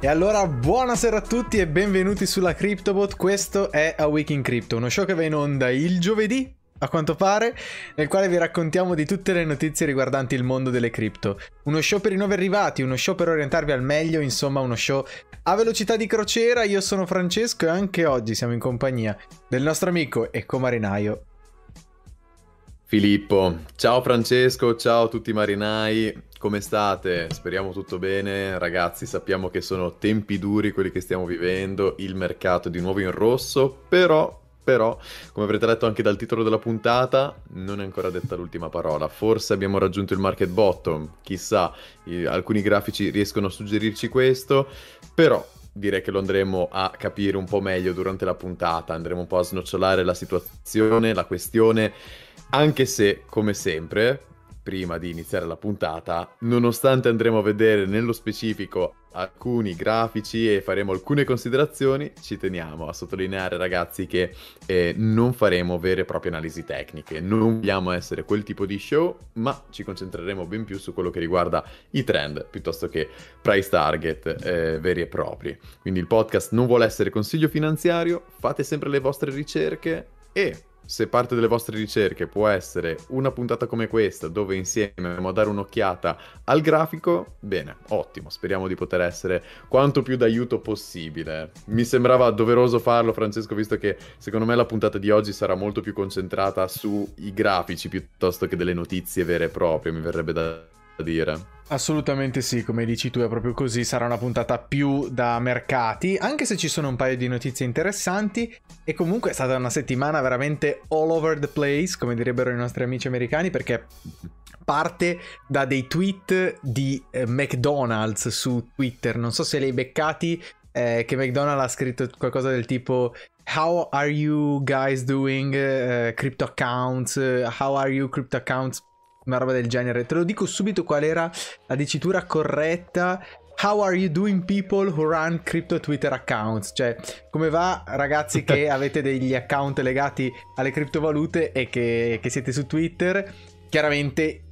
E allora buonasera a tutti e benvenuti sulla CryptoBot, questo è A Week in Crypto, uno show che va in onda il giovedì, a quanto pare, nel quale vi raccontiamo di tutte le notizie riguardanti il mondo delle cripto. Uno show per i nuovi arrivati, uno show per orientarvi al meglio, insomma uno show a velocità di crociera. Io sono Francesco e anche oggi siamo in compagnia del nostro amico e comarinaio Filippo. Ciao Francesco, ciao a tutti i marinai, come state? Speriamo tutto bene. Ragazzi, sappiamo che sono tempi duri quelli che stiamo vivendo, il mercato è di nuovo in rosso, però però, come avrete letto anche dal titolo della puntata, non è ancora detta l'ultima parola. Forse abbiamo raggiunto il market bottom, chissà, alcuni grafici riescono a suggerirci questo, però direi che lo andremo a capire un po' meglio durante la puntata, andremo un po' a snocciolare la situazione, la questione, anche se, come sempre, prima di iniziare la puntata, nonostante andremo a vedere nello specifico alcuni grafici e faremo alcune considerazioni, ci teniamo a sottolineare ragazzi che eh, non faremo vere e proprie analisi tecniche, non vogliamo essere quel tipo di show, ma ci concentreremo ben più su quello che riguarda i trend piuttosto che price target eh, veri e propri. Quindi il podcast non vuole essere consiglio finanziario, fate sempre le vostre ricerche e se parte delle vostre ricerche può essere una puntata come questa, dove insieme andiamo a dare un'occhiata al grafico, bene, ottimo, speriamo di poter essere quanto più d'aiuto possibile. Mi sembrava doveroso farlo, Francesco, visto che secondo me la puntata di oggi sarà molto più concentrata sui grafici piuttosto che delle notizie vere e proprie, mi verrebbe da dire. Assolutamente sì, come dici tu è proprio così, sarà una puntata più da mercati, anche se ci sono un paio di notizie interessanti e comunque è stata una settimana veramente all over the place, come direbbero i nostri amici americani, perché parte da dei tweet di eh, McDonald's su Twitter, non so se li hai beccati, eh, che McDonald's ha scritto qualcosa del tipo How are you guys doing uh, crypto accounts? How are you crypto accounts? Una roba del genere. Te lo dico subito qual era la dicitura corretta. How are you doing people who run crypto Twitter accounts? Cioè, come va ragazzi che avete degli account legati alle criptovalute e che, che siete su Twitter? Chiaramente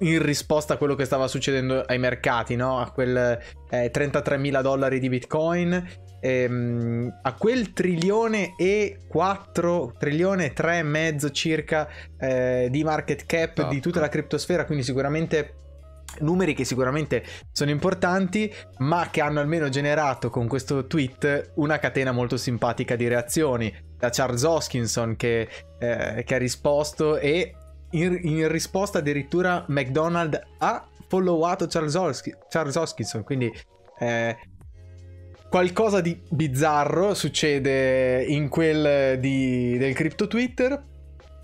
in risposta a quello che stava succedendo ai mercati, no? A quel eh, 33 mila dollari di Bitcoin ehm, a quel trilione e 4, trilione e 3 e mezzo circa eh, di market cap di tutta oh. la criptosfera, quindi sicuramente numeri che sicuramente sono importanti, ma che hanno almeno generato con questo tweet una catena molto simpatica di reazioni. Da Charles Hoskinson che, eh, che ha risposto e in, in, risposta addirittura McDonald ha followato Charles, Hos- Charles Hoskinson, quindi eh, qualcosa di bizzarro succede in quel di, del crypto Twitter,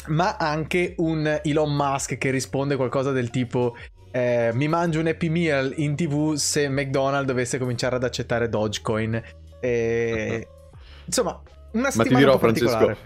ma anche un Elon Musk che risponde qualcosa del tipo eh, mi mangio un Happy Meal in tv se McDonald's dovesse cominciare ad accettare Dogecoin. E... Insomma, una settimana Ma ti dirò, Francesco,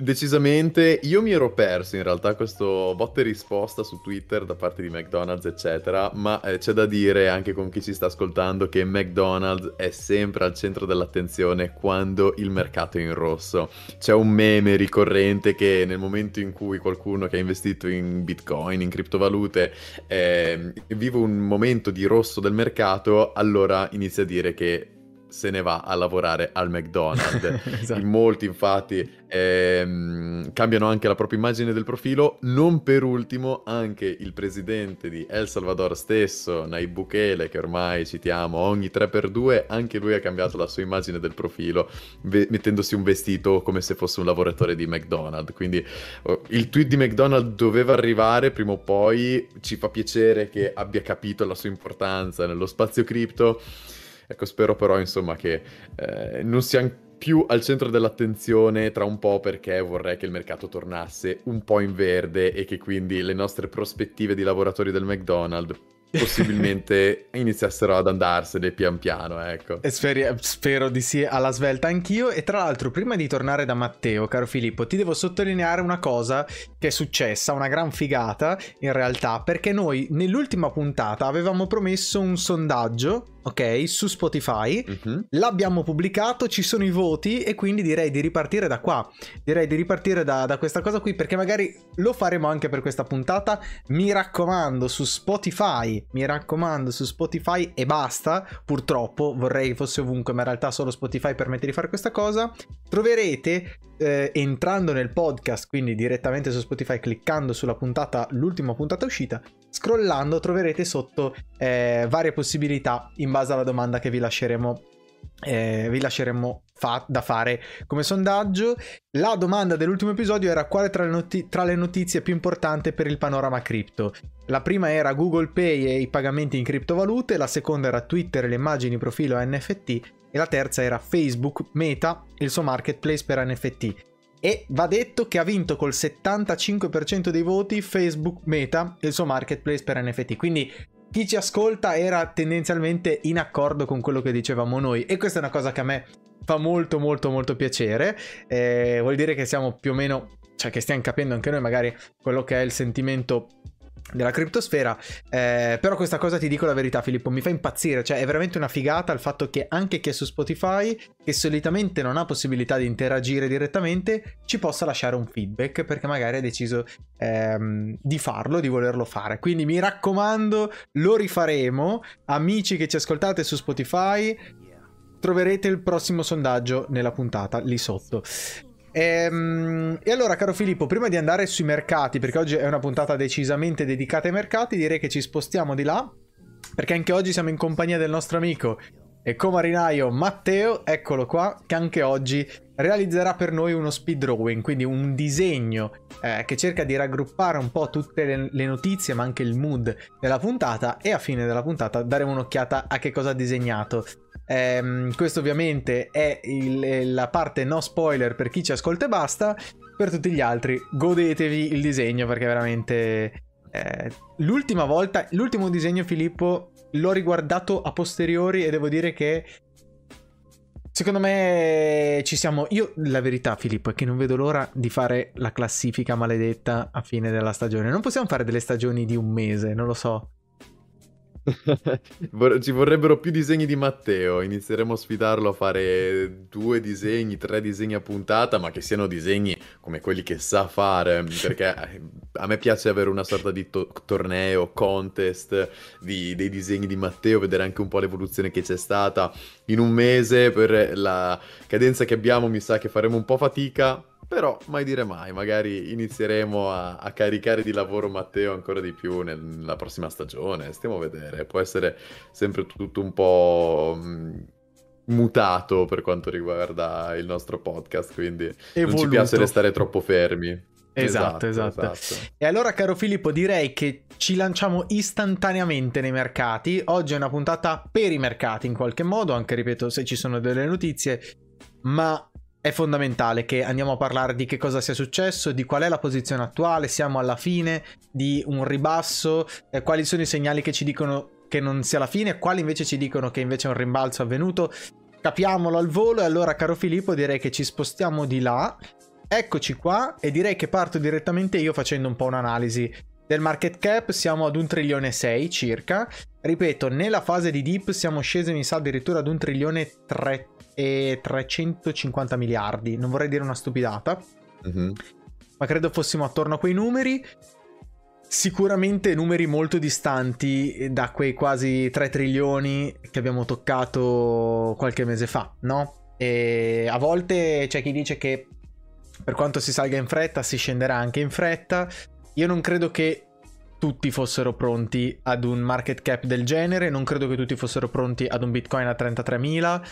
Decisamente, io mi ero perso in realtà questo botte risposta su Twitter da parte di McDonald's, eccetera, ma eh, c'è da dire anche con chi ci sta ascoltando che McDonald's è sempre al centro dell'attenzione quando il mercato è in rosso. C'è un meme ricorrente che nel momento in cui qualcuno che ha investito in Bitcoin, in criptovalute, eh, vive un momento di rosso del mercato, allora inizia a dire che se ne va a lavorare al McDonald's. esatto. In molti infatti ehm, cambiano anche la propria immagine del profilo. Non per ultimo anche il presidente di El Salvador stesso, Nayib Bukele, che ormai citiamo ogni 3x2, anche lui ha cambiato la sua immagine del profilo, ve- mettendosi un vestito come se fosse un lavoratore di McDonald's. Quindi oh, il tweet di McDonald's doveva arrivare prima o poi, ci fa piacere che abbia capito la sua importanza nello spazio cripto. Ecco, spero però, insomma, che eh, non siano più al centro dell'attenzione tra un po' perché vorrei che il mercato tornasse un po' in verde e che quindi le nostre prospettive di lavoratori del McDonald's possibilmente iniziassero ad andarsene pian piano, ecco. Speri- spero di sì alla svelta anch'io e tra l'altro prima di tornare da Matteo, caro Filippo, ti devo sottolineare una cosa che è successa, una gran figata in realtà, perché noi nell'ultima puntata avevamo promesso un sondaggio ok, su Spotify. Uh-huh. L'abbiamo pubblicato, ci sono i voti e quindi direi di ripartire da qua. Direi di ripartire da, da, questa cosa qui perché magari lo faremo anche per questa puntata. Mi raccomando su Spotify, mi raccomando su Spotify e basta. Purtroppo vorrei fosse ovunque, ma in realtà solo Spotify permette di fare questa cosa. Troverete eh, entrando nel podcast, quindi direttamente su Spotify, cliccando sulla puntata, l'ultima puntata uscita, scrollando troverete sotto eh, varie possibilità in base alla domanda che vi lasceremo eh, vi lasceremo fa- da fare come sondaggio. La domanda dell'ultimo episodio era quale tra le, noti- tra le, notizie più importanti per il panorama cripto. La prima era Google Pay e i pagamenti in criptovalute, la seconda era Twitter e le immagini profilo NFT e la terza era Facebook Meta, il suo marketplace per NFT. E va detto che ha vinto col 75% dei voti Facebook Meta, il suo marketplace per NFT. Quindi chi ci ascolta era tendenzialmente in accordo con quello che dicevamo noi e questa è una cosa che a me fa molto molto molto piacere eh, vuol dire che siamo più o meno cioè che stiamo capendo anche noi magari quello che è il sentimento della criptosfera eh, però questa cosa ti dico la verità Filippo mi fa impazzire cioè è veramente una figata il fatto che anche chi è su Spotify che solitamente non ha possibilità di interagire direttamente ci possa lasciare un feedback perché magari ha deciso ehm, di farlo di volerlo fare. Quindi mi raccomando lo rifaremo. Amici che ci ascoltate su Spotify troverete il prossimo sondaggio nella puntata lì sotto e, ehm, e, allora, caro Filippo, prima di andare sui mercati, perché oggi è una puntata decisamente dedicata ai mercati, direi che ci spostiamo di là, perché anche oggi siamo in compagnia del nostro amico e comarinaio Matteo, eccolo qua, che anche oggi realizzerà per noi uno speed drawing, quindi un disegno eh, che cerca di raggruppare un po' tutte le, le, notizie, ma anche il mood della puntata e a fine della puntata daremo un'occhiata a che cosa ha disegnato. Ehm, questo ovviamente è il, la parte no spoiler per chi ci ascolta e basta. Per tutti gli altri, godetevi il disegno perché veramente. Eh, l'ultima volta, l'ultimo disegno, Filippo, l'ho riguardato a posteriori e devo dire che. Secondo me ci siamo. Io, la verità, Filippo, è che non vedo l'ora di fare la classifica maledetta a fine della stagione. Non possiamo fare delle stagioni di un mese, non lo so. Ci vorrebbero più disegni di Matteo. Inizieremo a sfidarlo a fare due disegni, tre disegni a puntata, ma che siano disegni come quelli che sa fare. Perché eh, a me piace avere una sorta di to- torneo, contest di, dei disegni di Matteo, vedere anche un po' l'evoluzione che c'è stata. In un mese, per la cadenza che abbiamo, mi sa che faremo un po' fatica. Però mai dire mai, magari inizieremo a, a, caricare di lavoro Matteo ancora di più nella prossima stagione, stiamo a vedere, può essere sempre tutto un po' mh, mutato per quanto riguarda il nostro podcast, quindi Evoluto. non ci piace restare troppo fermi. Esatto, esatto, esatto, esatto. E allora, caro Filippo, direi che ci lanciamo istantaneamente nei mercati. Oggi è una puntata per i mercati in qualche modo, anche ripeto, se ci sono delle notizie, ma è fondamentale che andiamo a parlare di che cosa sia successo, di qual è la posizione attuale, siamo alla fine di un ribasso, eh, quali sono i segnali che ci dicono che non sia la fine, quali invece ci dicono che invece è un rimbalzo avvenuto. Capiamolo al volo e allora caro Filippo direi che ci spostiamo di là. Eccoci qua e direi che parto direttamente io facendo un po' un'analisi del market cap, siamo ad un trilione 6 circa. Ripeto, nella fase di dip siamo scesi mi sa addirittura ad un trilione 3 e 350 miliardi. Non vorrei dire una stupidata, mm-hmm. ma credo fossimo attorno a quei numeri. Sicuramente numeri molto distanti da quei quasi 3 trilioni che abbiamo toccato qualche mese fa, no? E a volte c'è chi dice che per quanto si salga in fretta si scenderà anche in fretta. Io non credo che tutti fossero pronti ad un market cap del genere, non credo che tutti fossero pronti ad un Bitcoin a 33.000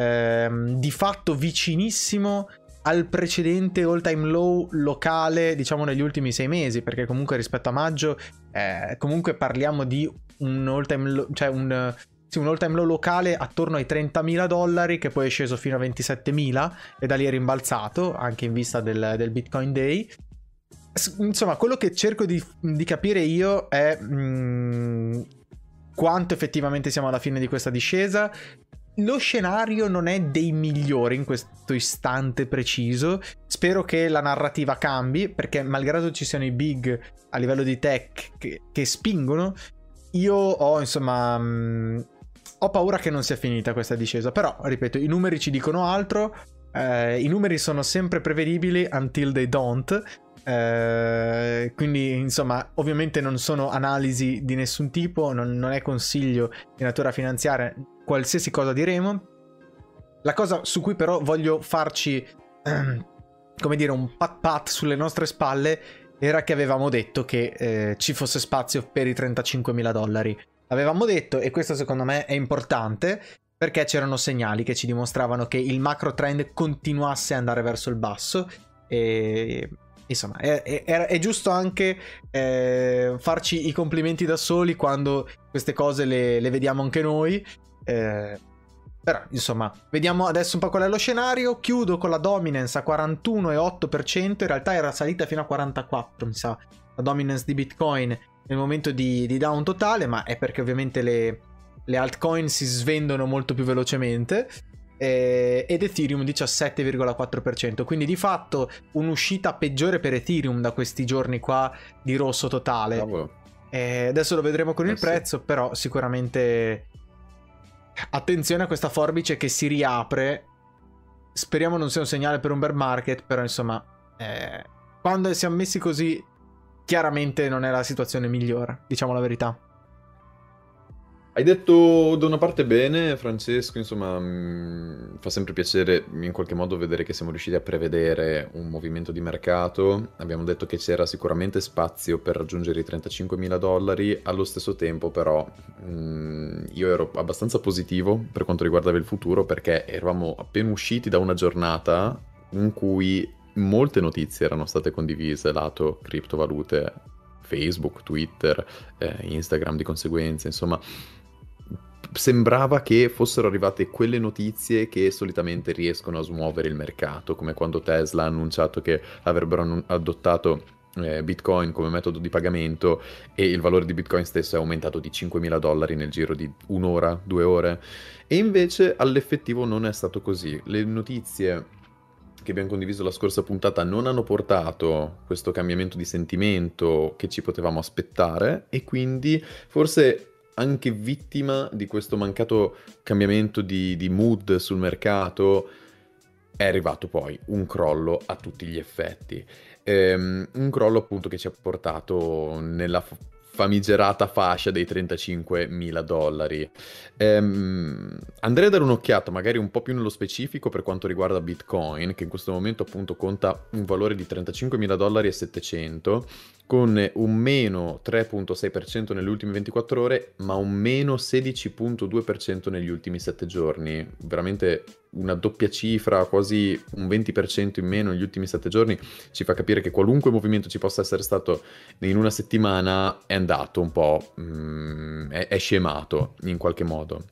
ehm, di fatto vicinissimo al precedente all time low locale, diciamo negli ultimi sei mesi, perché comunque rispetto a maggio, eh, comunque parliamo di un all time low, cioè un, sì, un all time low locale attorno ai 30.000 dollari, che poi è sceso fino a 27.000 e da lì è rimbalzato, anche in vista del, del Bitcoin Day. Insomma, quello che cerco di, di capire io è mh, mm, quanto effettivamente siamo alla fine di questa discesa lo scenario non è dei migliori in questo istante preciso. Spero che la narrativa cambi, perché malgrado ci siano i big a livello di tech che, che spingono, io ho insomma. Mh, mm, ho paura che non sia finita questa discesa, però, ripeto, i numeri ci dicono altro, eh, i numeri sono sempre prevedibili until they don't, eh, quindi insomma ovviamente non sono analisi di nessun tipo, non, non è consiglio di natura finanziaria, qualsiasi cosa diremo. La cosa su cui però voglio farci, ehm, come dire, un pat pat sulle nostre spalle era che avevamo detto che eh, ci fosse spazio per i 35.000 dollari. L'avevamo detto e questo secondo me è importante perché c'erano segnali che ci dimostravano che il macro trend continuasse ad andare verso il basso e insomma è, è, è giusto anche eh, farci i complimenti da soli quando queste cose le, le vediamo anche noi eh, però insomma vediamo adesso un po' qual è lo scenario chiudo con la dominance a 41,8% in realtà era salita fino a 44 mi sa la dominance di bitcoin nel momento di, di down totale ma è perché ovviamente le le altcoin si svendono molto più velocemente eh, ed Ethereum 17,4%. Quindi di fatto un'uscita peggiore per Ethereum da questi giorni qua di rosso totale. Eh, adesso lo vedremo con eh il sì. prezzo, però sicuramente attenzione a questa forbice che si riapre. Speriamo non sia un segnale per un bear market, però insomma, eh, quando siamo messi così, chiaramente non è la situazione migliore, diciamo la verità. Hai detto da una parte bene, Francesco, insomma, mh, mm, fa sempre piacere in qualche modo vedere che siamo riusciti a prevedere un movimento di mercato. Abbiamo detto che c'era sicuramente spazio per raggiungere i 35.000 dollari, allo stesso tempo però mh, mm, io ero abbastanza positivo per quanto riguardava il futuro perché eravamo appena usciti da una giornata in cui molte notizie erano state condivise lato criptovalute, Facebook, Twitter, eh, Instagram di conseguenza, insomma sembrava che fossero arrivate quelle notizie che solitamente riescono a smuovere il mercato, come quando Tesla ha annunciato che avrebbero adottato eh, Bitcoin come metodo di pagamento e il valore di Bitcoin stesso è aumentato di 5.000 dollari nel giro di un'ora, due ore. E invece all'effettivo non è stato così. Le notizie che abbiamo condiviso la scorsa puntata non hanno portato questo cambiamento di sentimento che ci potevamo aspettare e quindi forse anche vittima di questo mancato cambiamento di, di mood sul mercato, è arrivato poi un crollo a tutti gli effetti. Ehm, un crollo appunto che ci ha portato nella famigerata fascia dei 35.000 dollari. Ehm, andrei a dare un'occhiata magari un po' più nello specifico per quanto riguarda Bitcoin, che in questo momento appunto conta un valore di 35.000 dollari e 700 con un meno 3.6% nelle ultime 24 ore, ma un meno 16.2% negli ultimi 7 giorni. Veramente una doppia cifra, quasi un 20% in meno negli ultimi 7 giorni, ci fa capire che qualunque movimento ci possa essere stato in una settimana è andato un po', mm, è, è scemato in qualche modo.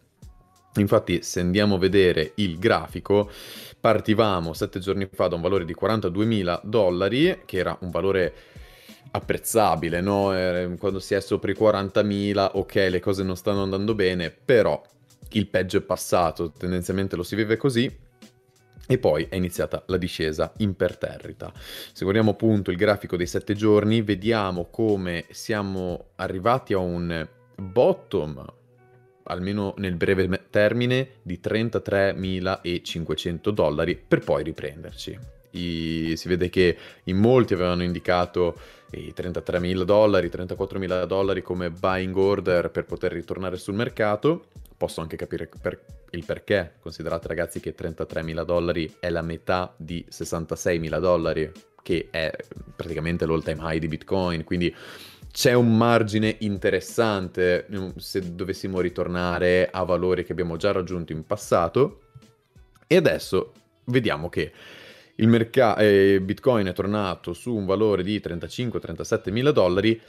Infatti, se andiamo a vedere il grafico, partivamo 7 giorni fa da un valore di 42.000 dollari, che era un valore apprezzabile, no? Eh, quando si è sopra i 40.000, ok, le cose non stanno andando bene, però il peggio è passato, tendenzialmente lo si vive così. E poi è iniziata la discesa imperterrita. Se guardiamo appunto il grafico dei 7 giorni, vediamo come siamo arrivati a un bottom, almeno nel breve termine, di 33.500 dollari per poi riprenderci. I, si vede che in molti avevano indicato i 33.000 dollari, 34.000 dollari come buying order per poter ritornare sul mercato. Posso anche capire per il perché, considerate ragazzi che 33.000 dollari è la metà di 66.000 dollari, che è praticamente l'all time high di Bitcoin, quindi c'è un margine interessante mm, se dovessimo ritornare a valori che abbiamo già raggiunto in passato. E adesso vediamo che il mercato, eh, Bitcoin è tornato su un valore di 35-37 mila dollari.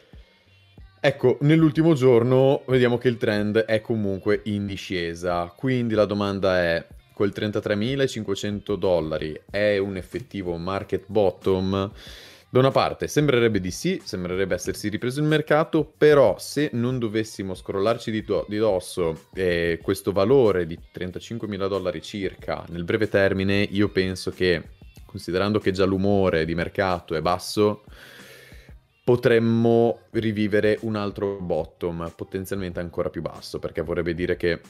Ecco, nell'ultimo giorno vediamo che il trend è comunque in discesa, quindi la domanda è, quel 33.500 dollari è un effettivo market bottom? Da una parte sembrerebbe di sì, sembrerebbe essersi ripreso il mercato, però se non dovessimo scrollarci di, do- di dosso eh, questo valore di 35.000 dollari circa nel breve termine, io penso che considerando che già l'umore di mercato è basso, potremmo rivivere un altro bottom potenzialmente ancora più basso, perché vorrebbe dire che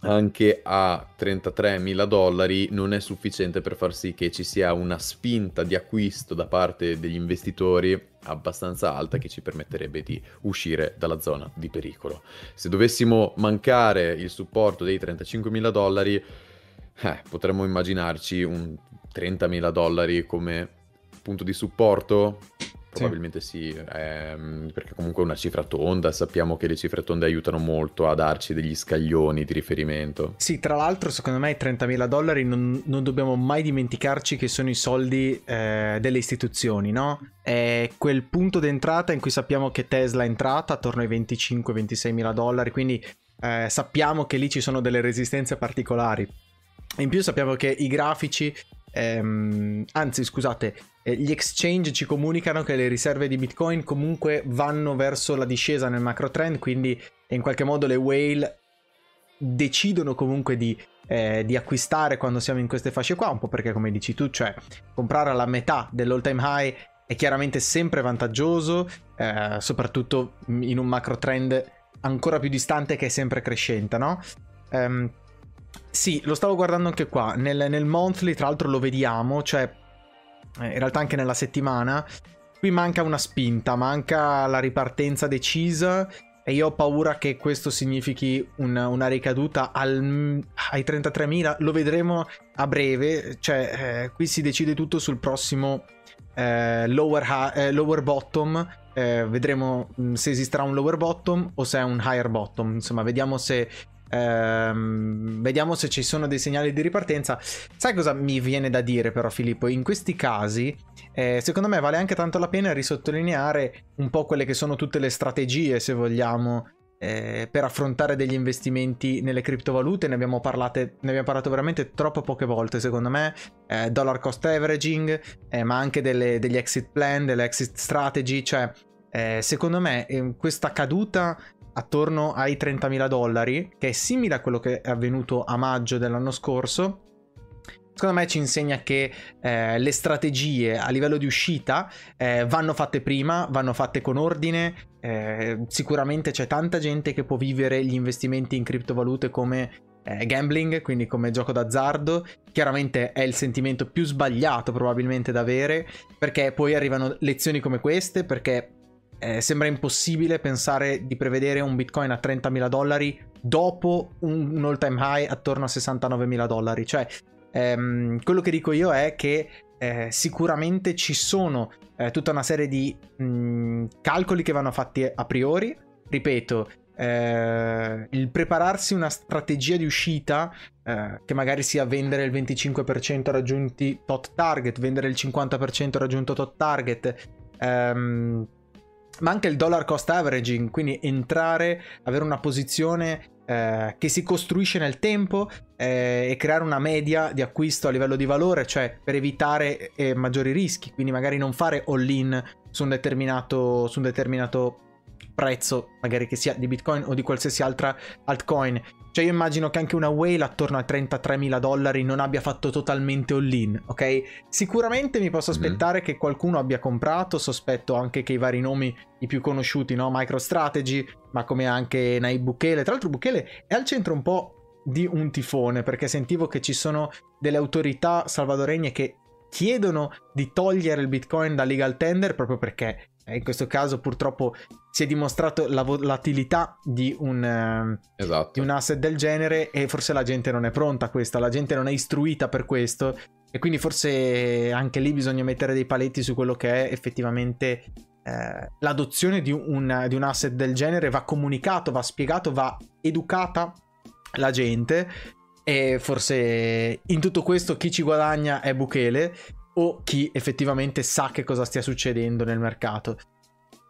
anche a 33 mila dollari non è sufficiente per far sì che ci sia una spinta di acquisto da parte degli investitori abbastanza alta che ci permetterebbe di uscire dalla zona di pericolo. Se dovessimo mancare il supporto dei 35 mila dollari, eh, potremmo immaginarci un 30 mila dollari come punto di supporto Probabilmente sì, sì ehm, perché comunque è una cifra tonda, sappiamo che le cifre tonde aiutano molto a darci degli scaglioni di riferimento. Sì, tra l'altro secondo me i 30.000 dollari non, non dobbiamo mai dimenticarci che sono i soldi eh, delle istituzioni, no? È quel punto d'entrata in cui sappiamo che Tesla è entrata attorno ai 25-26 mila dollari, quindi eh, sappiamo che lì ci sono delle resistenze particolari. In più sappiamo che i grafici ehm, anzi scusate, gli exchange ci comunicano che le riserve di Bitcoin comunque vanno verso la discesa nel macro trend, quindi in qualche modo le whale decidono comunque di, eh, di, acquistare quando siamo in queste fasce qua, un po' perché come dici tu, cioè comprare alla metà dell'all time high è chiaramente sempre vantaggioso, eh, soprattutto in un macro trend ancora più distante che è sempre crescente, no? Um, sì, lo stavo guardando anche qua. Nel, nel monthly, tra l'altro, lo vediamo. Cioè, eh, in realtà anche nella settimana. Qui manca una spinta, manca la ripartenza decisa. E io ho paura che questo significhi una, una ricaduta al, ai 33.000. Lo vedremo a breve. Cioè, eh, qui si decide tutto sul prossimo eh, lower, eh, lower, bottom. Eh, vedremo mm, se esisterà un lower bottom o se è un higher bottom. Insomma, vediamo se Ehm, vediamo se ci sono dei segnali di ripartenza. Sai cosa mi viene da dire però Filippo? In questi casi eh, secondo me vale anche tanto la pena risottolineare un po' quelle che sono tutte le strategie, se vogliamo, eh, per affrontare degli investimenti nelle criptovalute. Ne abbiamo, parlate, ne abbiamo parlato veramente troppo poche volte, secondo me. Eh, dollar cost averaging, eh, ma anche delle, degli exit plan, delle exit strategy. Cioè, eh, secondo me eh, questa caduta attorno ai 30.000 dollari, che è simile a quello che è avvenuto a maggio dell'anno scorso. Secondo me ci insegna che eh, le strategie a livello di uscita eh, vanno fatte prima, vanno fatte con ordine. Eh, sicuramente c'è tanta gente che può vivere gli investimenti in criptovalute come eh, gambling, quindi come gioco d'azzardo. Chiaramente è il sentimento più sbagliato probabilmente da avere, perché poi arrivano lezioni come queste, perché eh, sembra impossibile pensare di prevedere un bitcoin a 30.000 dollari dopo un, un all time high attorno a 69.000 dollari. Cioè, ehm, quello che dico io è che eh, sicuramente ci sono eh, tutta una serie di mh, mm, calcoli che vanno fatti a priori. Ripeto, eh, il prepararsi una strategia di uscita eh, che magari sia vendere il 25% raggiunti tot target, vendere il 50% raggiunto tot target, ehm, ma anche il dollar cost averaging, quindi entrare, avere una posizione eh, che si costruisce nel tempo eh, e creare una media di acquisto a livello di valore, cioè per evitare eh, maggiori rischi, quindi magari non fare all-in su un determinato, su un determinato prezzo, magari che sia di Bitcoin o di qualsiasi altra altcoin. Cioè io immagino che anche una whale attorno a 33.000 dollari non abbia fatto totalmente all-in, ok? Sicuramente mi posso mhm. aspettare mm-hmm. che qualcuno abbia comprato, sospetto anche che i vari nomi, i più conosciuti, no? MicroStrategy, ma come anche Naib Bukele. Tra l'altro Bukele è al centro un po' di un tifone, perché sentivo che ci sono delle autorità salvadoregne che chiedono di togliere il Bitcoin da legal tender proprio perché in questo caso purtroppo si è dimostrato la volatilità di un, eh, esatto. di un asset del genere e forse la gente non è pronta a questo, la gente non è istruita per questo. E quindi forse anche lì bisogna mettere dei paletti su quello che è effettivamente eh, l'adozione di un, di un asset del genere, va comunicato, va spiegato, va educata la gente. E forse in tutto questo chi ci guadagna è Bukele o chi effettivamente sa che cosa stia succedendo nel mercato.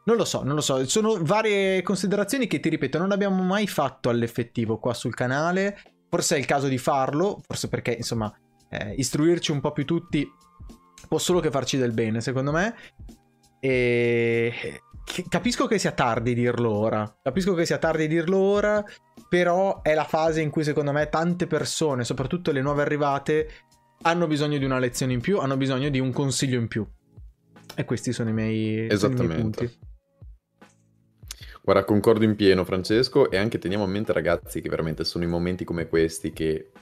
Non lo so, non lo so, sono varie considerazioni che ti ripeto non abbiamo mai fatto all'effettivo qua sul canale, forse è il caso di farlo, forse perché insomma eh, istruirci un po' più tutti può solo che farci del bene secondo me. E capisco che sia tardi dirlo ora, capisco che sia tardi dirlo ora, però è la fase in cui secondo me tante persone, soprattutto le nuove arrivate, hanno bisogno di una lezione in più, hanno bisogno di un consiglio in più. E questi sono i miei, Esattamente. I miei punti. Guarda, concordo in pieno, Francesco, e anche teniamo a mente, ragazzi, che veramente sono i momenti come questi che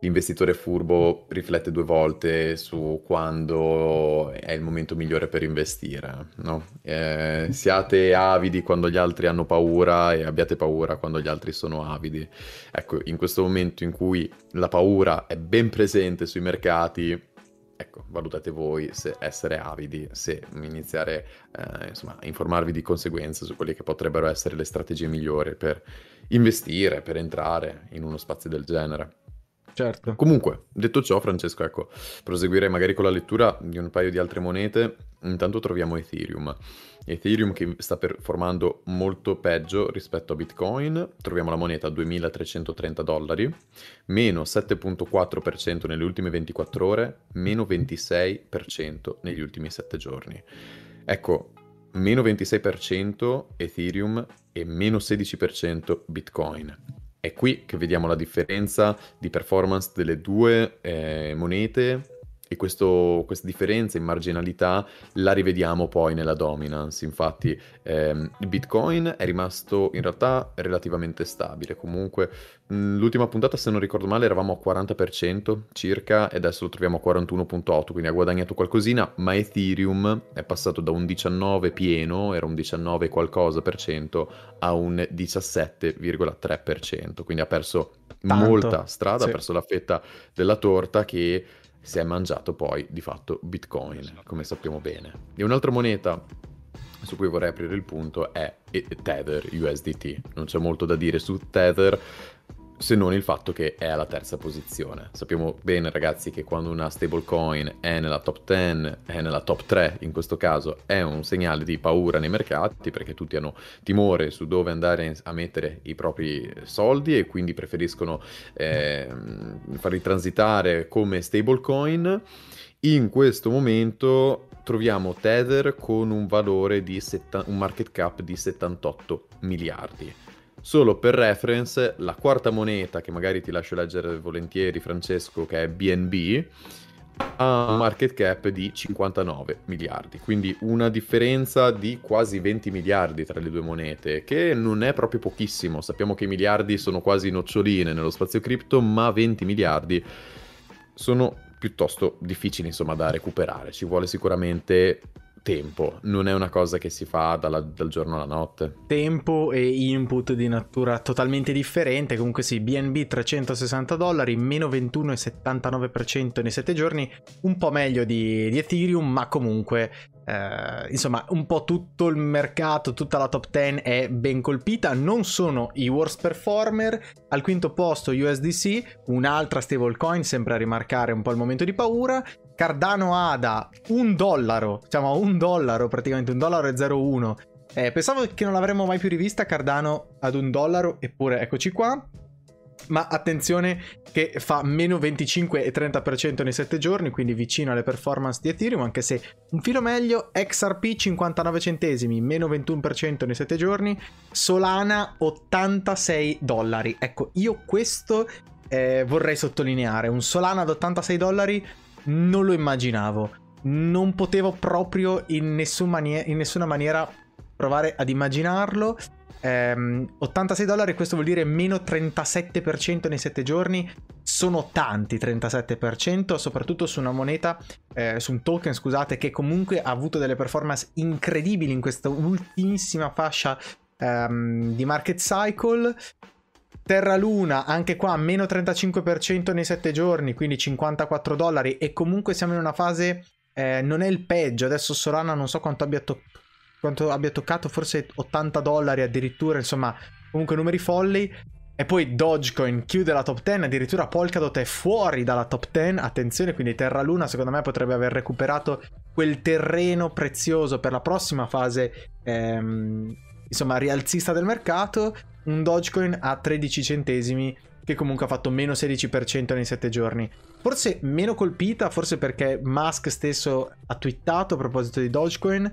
l'investitore furbo riflette due volte su quando è il momento migliore per investire, no? Eh, siate avidi quando gli altri hanno paura e abbiate paura quando gli altri sono avidi. Ecco, in questo momento in cui la paura è ben presente sui mercati, ecco, valutate voi se essere avidi, se iniziare eh, a informarvi di conseguenza su quelle che potrebbero essere le strategie migliori per investire, per entrare in uno spazio del genere. Certo. Comunque, detto ciò, Francesco, ecco, proseguirei magari con la lettura di un paio di altre monete. Intanto troviamo Ethereum. Ethereum che sta performando molto peggio rispetto a Bitcoin. Troviamo la moneta a 2330 dollari, meno 7.4% nelle ultime 24 ore, meno 26% negli ultimi 7 giorni. Ecco, meno 26% Ethereum e meno 16% Bitcoin è qui che vediamo la differenza di performance delle due eh, monete e questo, questa differenza in marginalità la rivediamo poi nella dominance. Infatti ehm, il Bitcoin è rimasto in realtà relativamente stabile. Comunque mh, l'ultima puntata, se non ricordo male, eravamo a 40% circa e adesso lo troviamo a 41.8, quindi ha guadagnato qualcosina, ma Ethereum è passato da un 19 pieno, era un 19 qualcosa per cento, a un 17,3%. Quindi ha perso Tanto, molta strada, sì. ha perso la fetta della torta che si è mangiato poi di fatto Bitcoin, come sappiamo bene. E un'altra moneta su cui vorrei aprire il punto è Tether USDT. Non c'è molto da dire su Tether se non il fatto che è alla terza posizione. Sappiamo bene ragazzi che quando una stablecoin è nella top 10, è nella top 3 in questo caso, è un segnale di paura nei mercati perché tutti hanno timore su dove andare a mettere i propri soldi e quindi preferiscono eh, farli transitare come stablecoin. In questo momento troviamo Tether con un valore di setta- un market cap di 78 miliardi. Solo per reference, la quarta moneta, che magari ti lascio leggere volentieri, Francesco, che è BNB, ha un market cap di 59 miliardi, quindi una differenza di quasi 20 miliardi tra le due monete, che non è proprio pochissimo. Sappiamo che i miliardi sono quasi noccioline nello spazio cripto, ma 20 miliardi sono piuttosto difficili insomma da recuperare. Ci vuole sicuramente tempo, non è una cosa che si fa dalla, dal giorno alla notte. Tempo e input di natura totalmente differente. Comunque sì, BNB 360 dollari, meno 21,79% nei 7 giorni, un po' meglio di, di Ethereum, ma comunque eh, insomma un po' tutto il mercato, tutta la top 10 è ben colpita. Non sono i worst performer. Al quinto posto USDC, un'altra stablecoin, sempre a rimarcare un po' il momento di paura. Cardano ADA un dollaro, diciamo un dollaro, praticamente un dollaro e 0,1. Eh, pensavo che non l'avremmo mai più rivista Cardano ad un dollaro, eppure eccoci qua. Ma attenzione che fa meno 25 e 30% nei 7 giorni, quindi vicino alle performance di Ethereum, anche se un filo meglio, XRP 59 centesimi, meno 21% nei 7 giorni, Solana 86 dollari. Ecco, io questo eh, vorrei sottolineare, un Solana ad 86 dollari non lo immaginavo. Non potevo proprio in, nessun manie- in nessuna maniera provare ad immaginarlo. Ehm, 86 dollari, questo vuol dire meno 37% nei 7 giorni. Sono tanti 37%, soprattutto su una moneta, eh, su un token, scusate, che comunque ha avuto delle performance incredibili in questa ultimissima fascia ehm, di market cycle. Terra Luna, anche qua meno 35% nei 7 giorni, quindi 54 dollari. E comunque siamo in una fase, eh, non è il peggio. Adesso Solana non so quanto abbia, to- quanto abbia toccato, forse 80 dollari addirittura. Insomma, comunque numeri folli. E poi Dogecoin chiude la top 10, addirittura Polkadot è fuori dalla top 10. Attenzione, quindi Terra Luna secondo me potrebbe aver recuperato quel terreno prezioso per la prossima fase, ehm, insomma, rialzista del mercato un Dogecoin a 13 centesimi che comunque ha fatto meno 16% nei 7 giorni. Forse meno colpita, forse perché Musk stesso ha twittato a proposito di Dogecoin.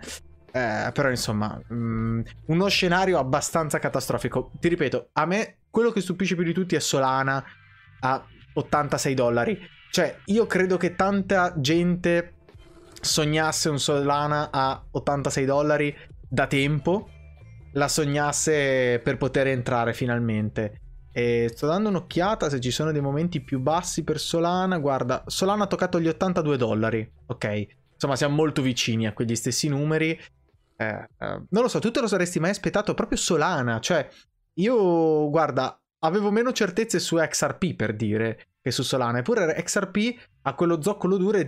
Eh, però insomma, um, uno scenario abbastanza catastrofico. Ti ripeto, a me quello che stupisce più di tutti è Solana a 86 dollari. Cioè, io credo che tanta gente sognasse un Solana a 86 dollari da tempo la sognasse per poter entrare finalmente. E sto dando un'occhiata se ci sono dei momenti più bassi per Solana. Guarda, Solana ha toccato gli 82 dollari. Ok, insomma siamo molto vicini a quegli stessi numeri. Eh, eh, non lo so, tu te lo saresti mai aspettato proprio Solana? Cioè, io, guarda, avevo meno certezze su XRP per dire che su Solana. Eppure XRP ha quello zoccolo duro,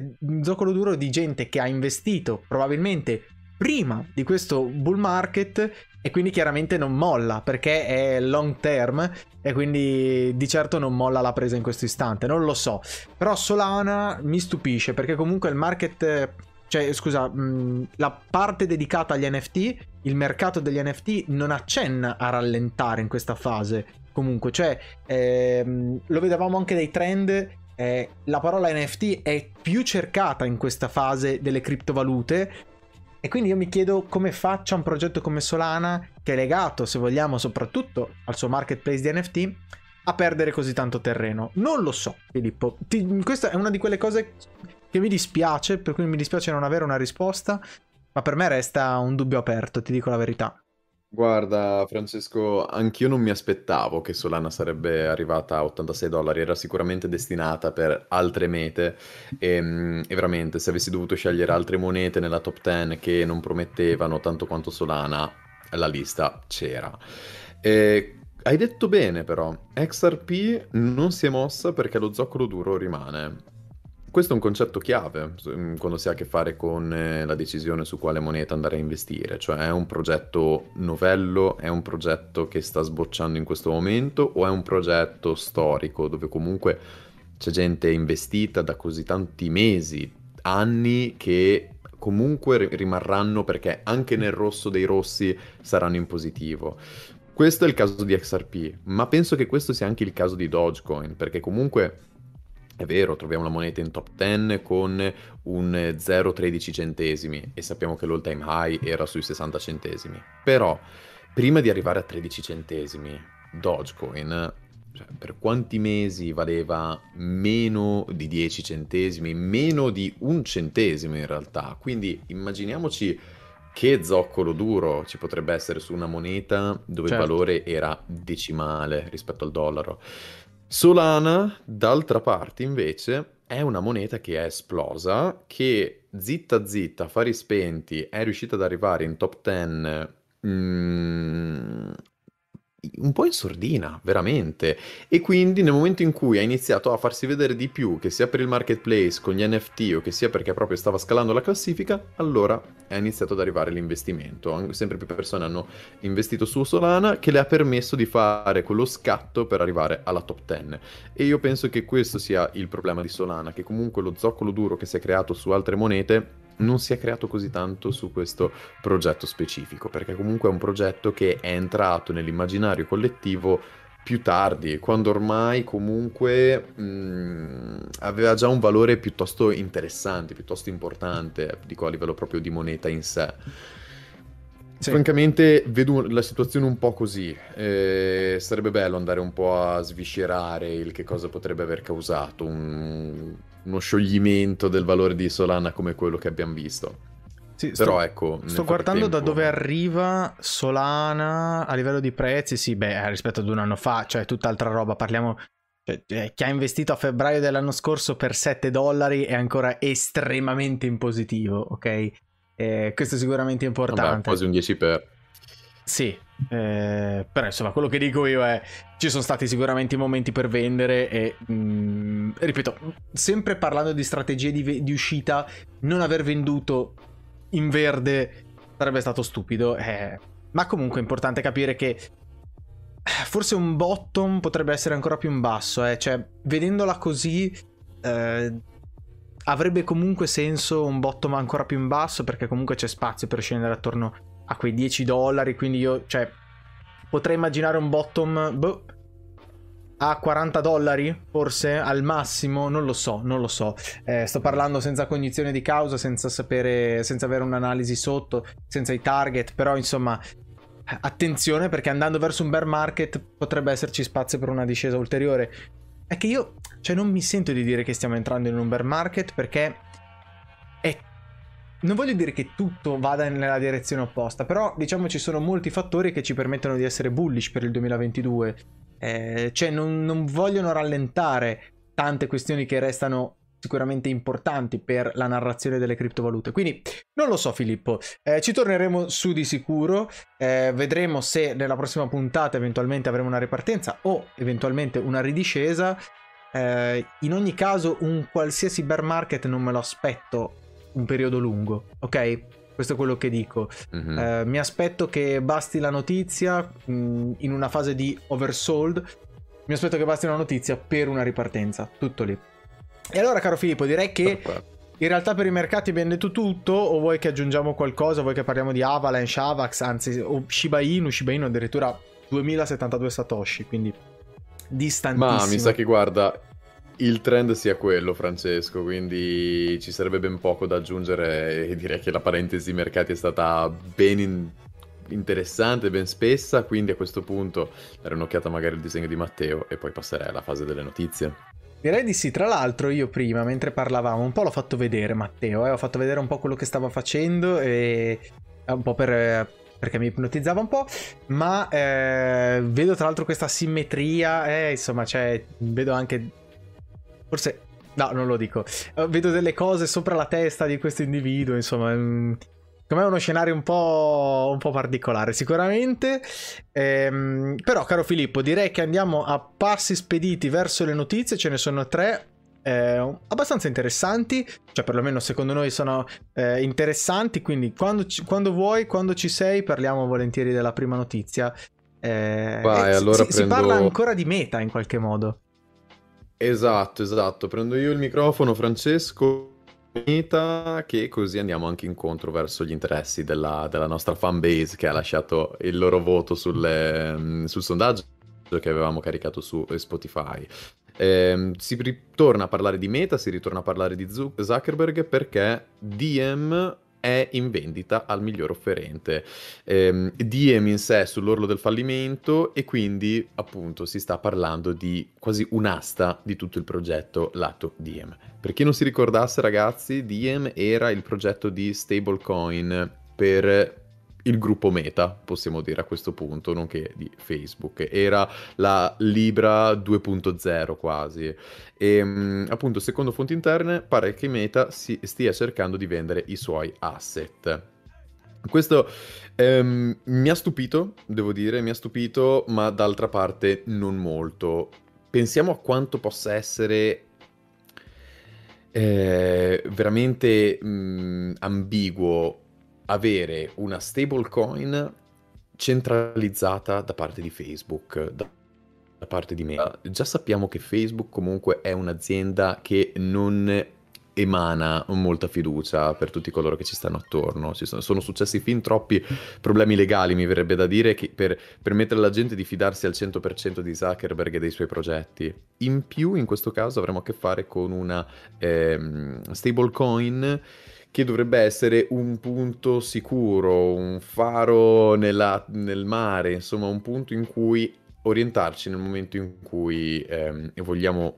zoccolo duro di gente che ha investito probabilmente prima di questo bull market e quindi chiaramente non molla perché è long term e quindi di certo non molla la presa in questo istante, non lo so. Però Solana mi stupisce perché comunque il market, cioè scusa, la parte dedicata agli NFT, il mercato degli NFT non accenna a rallentare in questa fase. Comunque, cioè, ehm, lo vedevamo anche dai trend eh, la parola NFT è più cercata in questa fase delle criptovalute e quindi io mi chiedo come faccia un progetto come Solana, che è legato, se vogliamo, soprattutto al suo marketplace di NFT, a perdere così tanto terreno. Non lo so, Filippo. Ti, questa è una di quelle cose che mi dispiace, per cui mi dispiace non avere una risposta, ma per me resta un dubbio aperto, ti dico la verità. Guarda, Francesco, anch'io non mi aspettavo che Solana sarebbe arrivata a 86 dollari, era sicuramente destinata per altre mete e, mm, e veramente se avessi dovuto scegliere altre monete nella top 10 che non promettevano tanto quanto Solana, la lista c'era. Hai detto bene però, XRP non si è mossa perché lo zoccolo duro rimane. Questo è un concetto chiave mm, quando si ha a che fare con eh, la decisione su quale moneta andare a investire, cioè è un progetto novello, è un progetto che sta sbocciando in questo momento o è un progetto storico dove comunque c'è gente investita da così tanti mesi, anni che comunque rimarranno perché anche nel rosso dei rossi saranno in positivo. Questo è il caso di XRP, ma penso che questo sia anche il caso di Dogecoin, perché comunque è vero, troviamo la moneta in top 10 con un 0,13 centesimi e sappiamo che l'all time high era sui 60 centesimi. Però, prima di arrivare a 13 centesimi, Dogecoin, cioè, per quanti mesi valeva meno di 10 centesimi, meno di un centesimo in realtà. Quindi immaginiamoci che zoccolo duro ci potrebbe essere su una moneta dove certo. il valore era decimale rispetto al dollaro. Solana, d'altra parte, invece, è una moneta che è esplosa, che zitta zitta, affari spenti, è riuscita ad arrivare in top 10 mm, un po' in sordina, veramente. E quindi nel momento in cui ha iniziato a farsi vedere di più, che sia per il marketplace con gli NFT o che sia perché proprio stava scalando la classifica, allora è iniziato ad arrivare l'investimento. Sempre più persone hanno investito su Solana che le ha permesso di fare quello scatto per arrivare alla top 10. E io penso che questo sia il problema di Solana, che comunque lo zoccolo duro che si è creato su altre monete non si è creato così tanto su questo progetto specifico, perché comunque è un progetto che è entrato nell'immaginario collettivo più tardi, quando ormai comunque mh, mm, aveva già un valore piuttosto interessante, piuttosto importante, dico a livello proprio di moneta in sé. Sì. Francamente vedo la situazione un po' così, eh, sarebbe bello andare un po' a sviscerare il che cosa potrebbe aver causato un, uno scioglimento del valore di Solana come quello che abbiamo visto. Sì, Però sto, ecco. Sto guardando da dove arriva Solana a livello di prezzi. Sì, beh, rispetto ad un anno fa, cioè tutt'altra roba. Parliamo. Cioè, eh, chi ha investito a febbraio dell'anno scorso per 7 dollari è ancora estremamente in positivo, ok? Eh, questo è sicuramente importante. Vabbè, quasi un 10 per. Sì, eh, però insomma quello che dico io è ci sono stati sicuramente momenti per vendere e mh, mm, ripeto, sempre parlando di strategie di, di, uscita, non aver venduto in verde sarebbe stato stupido, eh, ma comunque è importante capire che eh, forse un bottom potrebbe essere ancora più in basso, eh, cioè vedendola così eh, avrebbe comunque senso un bottom ancora più in basso perché comunque c'è spazio per scendere attorno a quei 10 dollari, quindi io, cioè, potrei immaginare un bottom boh, a 40 dollari, forse, al massimo, non lo so, non lo so. Eh, sto parlando senza cognizione di causa, senza sapere, senza avere un'analisi sotto, senza i target, però insomma... Attenzione perché andando verso un bear market potrebbe esserci spazio per una discesa ulteriore. È che io, cioè, non mi sento di dire che stiamo entrando in un bear market perché non voglio dire che tutto vada nella direzione opposta, però diciamo ci sono molti fattori che ci permettono di essere bullish per il 2022. Eh, cioè non, non vogliono rallentare tante questioni che restano sicuramente importanti per la narrazione delle criptovalute. Quindi non lo so Filippo, eh, ci torneremo su di sicuro, eh, vedremo se nella prossima puntata eventualmente avremo una ripartenza o eventualmente una ridiscesa. Eh, in ogni caso un qualsiasi bear market non me lo aspetto un periodo lungo, ok? Questo è quello che dico. Mm-hmm. Eh, mi aspetto che basti la notizia mh, mm, in una fase di oversold. Mi aspetto che basti una notizia per una ripartenza. Tutto lì. E allora, caro Filippo, direi che in realtà per i mercati abbiamo detto tutto. O vuoi che aggiungiamo qualcosa? Vuoi che parliamo di Avalanche, Avax, anzi, o Shiba Inu? Shiba Inu addirittura 2072 Satoshi, quindi distantissimo. Ma mi sa che guarda, il trend sia quello, Francesco, quindi ci sarebbe ben poco da aggiungere e direi che la parentesi mercati è stata ben in... interessante, ben spessa, quindi a questo punto dare un'occhiata magari al disegno di Matteo e poi passerei alla fase delle notizie. Direi di sì, tra l'altro io prima, mentre parlavamo, un po' l'ho fatto vedere Matteo, eh? ho fatto vedere un po' quello che stava facendo e un po' per perché mi ipnotizzava un po', ma eh, vedo tra l'altro questa simmetria, eh, insomma, cioè, vedo anche Forse... No, non lo dico. Uh, vedo delle cose sopra la testa di questo individuo, insomma... Mm, Secondo me è uno scenario un po', un po particolare, sicuramente. Ehm, però, caro Filippo, direi che andiamo a passi spediti verso le notizie. Ce ne sono tre eh, abbastanza interessanti, cioè perlomeno secondo noi sono eh, interessanti, quindi quando, ci, quando, vuoi, quando ci sei, parliamo volentieri della prima notizia. Eh, Vai, allora si, prendo... si parla ancora di meta in qualche modo. Esatto, esatto. Prendo io il microfono, Francesco. Che così andiamo anche incontro verso gli interessi della, della nostra fan base che ha lasciato il loro voto sulle, mm, sul sondaggio che avevamo caricato su Spotify. Eh, si ritorna a parlare di Meta, si ritorna a parlare di Zuckerberg perché DM è in vendita al miglior offerente. Eh, Diem in sé è sull'orlo del fallimento e quindi appunto si sta parlando di quasi un'asta di tutto il progetto lato Diem. Per chi non si ricordasse ragazzi, Diem era il progetto di stablecoin per il gruppo Meta, possiamo dire a questo punto, nonché di Facebook. Era la Libra 2.0 quasi. E mm, appunto, secondo fonti interne, pare che Meta si stia cercando di vendere i suoi asset. Questo ehm, mi ha stupito, devo dire, mi ha stupito, ma d'altra parte non molto. Pensiamo a quanto possa essere eh, veramente mh, mm, ambiguo avere una stablecoin centralizzata da parte di Facebook, da, da parte di me. Già sappiamo che Facebook comunque è un'azienda che non emana molta fiducia per tutti coloro che ci stanno attorno. Ci sono, sono, successi fin troppi problemi legali, mi verrebbe da dire, che per permettere alla gente di fidarsi al 100% di Zuckerberg e dei suoi progetti. In più, in questo caso, avremo a che fare con una ehm, stablecoin che dovrebbe essere un punto sicuro, un faro nella, nel mare, insomma un punto in cui orientarci nel momento in cui ehm, vogliamo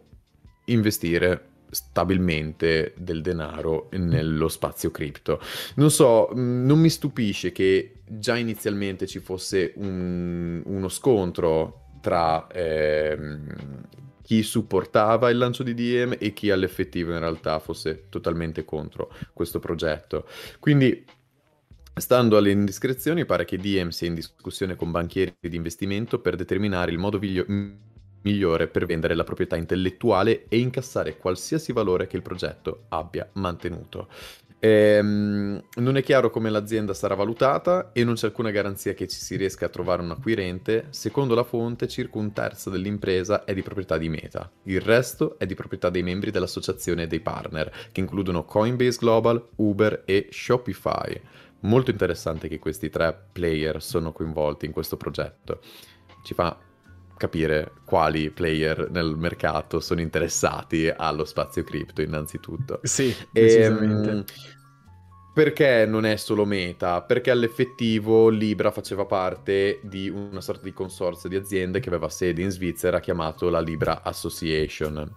investire stabilmente del denaro nello spazio cripto. Non so, mm, non mi stupisce che già inizialmente ci fosse un, uno scontro tra ehm, chi supportava il lancio di DM e chi all'effettivo in realtà fosse totalmente contro questo progetto. Quindi Stando alle indiscrezioni, pare che DM sia in discussione con banchieri di investimento per determinare il modo miglio- migliore per vendere la proprietà intellettuale e incassare qualsiasi valore che il progetto abbia mantenuto. Ehm, non è chiaro come l'azienda sarà valutata e non c'è alcuna garanzia che ci si riesca a trovare un acquirente. Secondo la fonte, circa un terzo dell'impresa è di proprietà di Meta. Il resto è di proprietà dei membri dell'associazione dei partner, che includono Coinbase Global, Uber e Shopify. Molto interessante che questi tre player sono coinvolti in questo progetto. Ci fa capire quali player nel mercato sono interessati allo spazio cripto innanzitutto. Sì, decisamente. E, perché non è solo meta? Perché all'effettivo Libra faceva parte di una sorta di consorzio di aziende che aveva sede in Svizzera chiamato la Libra Association.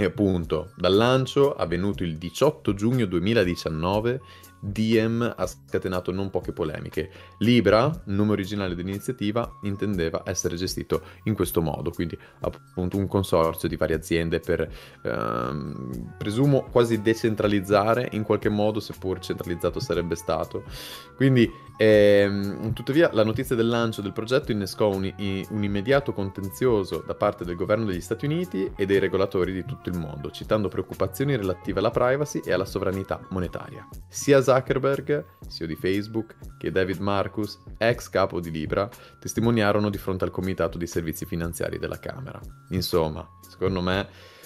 E appunto, dal lancio avvenuto il 18 giugno 2019, Diem ha scatenato non poche polemiche. Libra, nome originale dell'iniziativa, intendeva essere gestito in questo modo, quindi appunto un consorzio di varie aziende per, ehm, presumo, quasi decentralizzare in qualche modo, seppur centralizzato sarebbe stato. Quindi, ehm, tuttavia, la notizia del lancio del progetto innescò un, un immediato contenzioso da parte del governo degli Stati Uniti e dei regolatori di tutto il mondo, citando preoccupazioni relative alla privacy e alla sovranità monetaria. Sia Zuckerberg, CEO di Facebook, che David Marcus, ex capo di Libra, testimoniarono di fronte al Comitato di Servizi Finanziari della Camera. Insomma, secondo me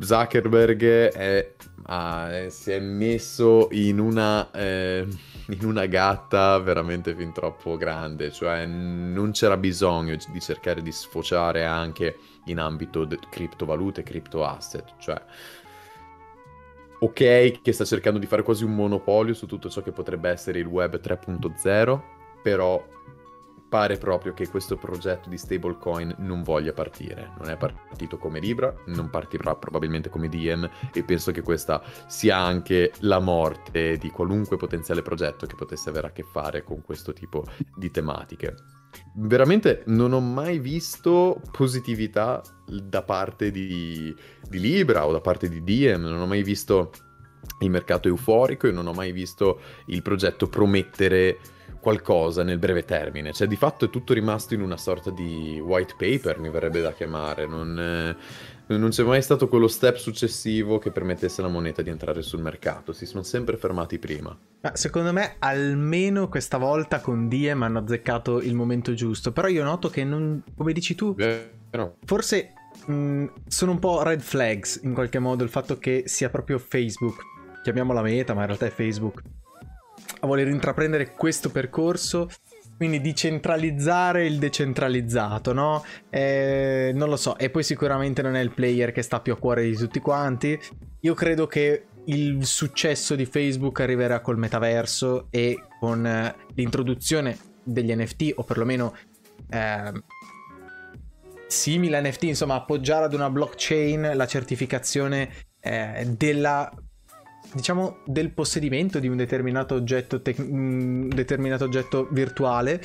Zuckerberg è, ah, si è messo in una, eh, in una gatta veramente fin troppo grande, cioè non c'era bisogno di cercare di sfociare anche in ambito di criptovalute, cripto asset, cioè ok che sta cercando di fare quasi un monopolio su tutto ciò che potrebbe essere il web 3.0, però pare proprio che questo progetto di stablecoin non voglia partire. Non è partito come Libra, non partirà probabilmente come Diem e penso che questa sia anche la morte di qualunque potenziale progetto che potesse avere a che fare con questo tipo di tematiche. Veramente non ho mai visto positività da parte di, di Libra o da parte di Diem, non ho mai visto il mercato euforico e non ho mai visto il progetto promettere qualcosa nel breve termine. Cioè, di fatto è tutto rimasto in una sorta di white paper, mi verrebbe da chiamare. Non, eh, non c'è mai stato quello step successivo che permettesse alla moneta di entrare sul mercato. Si sono sempre fermati prima. Ma secondo me, almeno questa volta con Diem hanno azzeccato il momento giusto. Però io noto che non, come dici tu, eh, no. forse mh, mm, sono un po' red flags in qualche modo il fatto che sia proprio Facebook. Chiamiamola meta, ma in realtà è Facebook a voler intraprendere questo percorso. Quindi di centralizzare il decentralizzato, no? Eh, non lo so, e poi sicuramente non è il player che sta più a cuore di tutti quanti. Io credo che il successo di Facebook arriverà col metaverso e con eh, l'introduzione degli NFT, o perlomeno eh, simile NFT, insomma, appoggiare ad una blockchain la certificazione eh, della diciamo, del possedimento di un determinato oggetto, tec- un determinato oggetto virtuale.